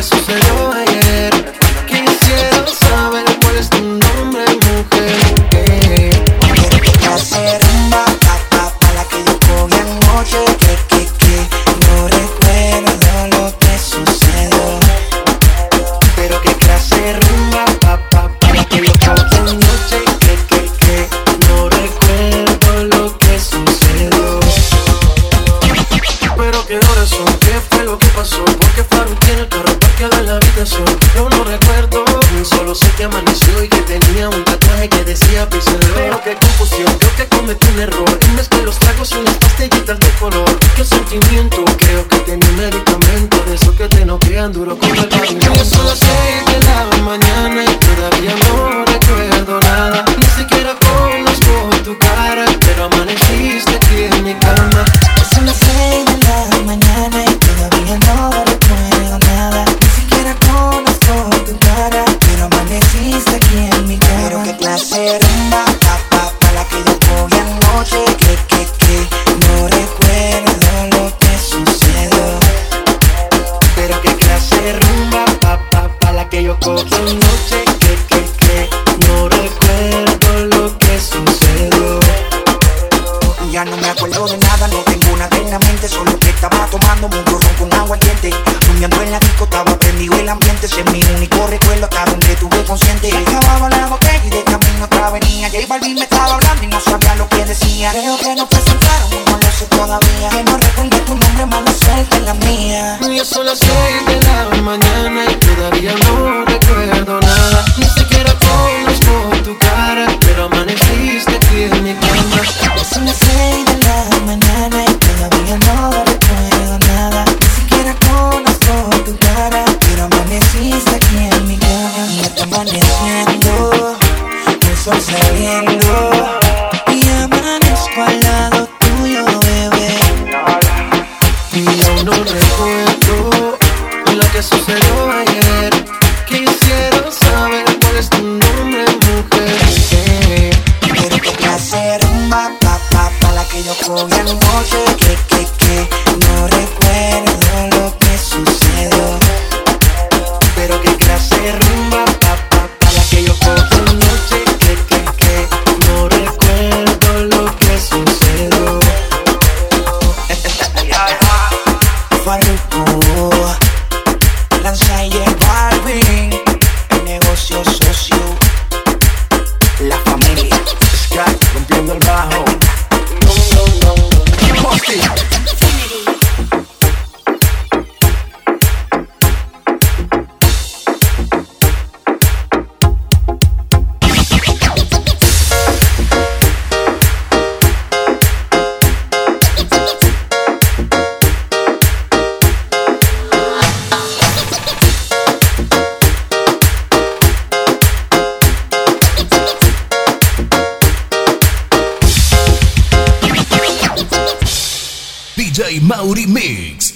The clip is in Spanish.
que sucedió. yo no recuerdo. Solo sé que amaneció y que tenía un tatuaje que decía pincel. Pero qué confusión, creo que cometí un error. Y mezclé los tragos y las pastillitas de color. Qué sentimiento, creo que tenía un medicamento. De esos que te noquean duro como el pavimento. Yo no sé qué, qué, qué, no recuerdo lo que sucedió. Ya no me acuerdo de nada, no tengo una trina mente. Solo que estaba tomando un burro con agua al diente. Ando en la disco, estaba perdido el ambiente. Es mi único recuerdo, hasta donde estuve consciente. Ella la botella y de camino otra venía. Y ahí Baldi me estaba hablando y no sabía lo que decía. Creo que no fue sin claro, pero no lo sé todavía. El no responde tu nombre, malo ser la mía. No, yo solo. diciendo, me estoy saliendo y amanezco a la Farruko, oh, lanza y Mauri Mix.